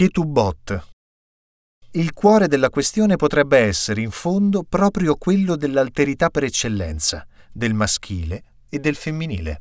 Ketubot. Il cuore della questione potrebbe essere, in fondo, proprio quello dell'alterità per eccellenza, del maschile e del femminile.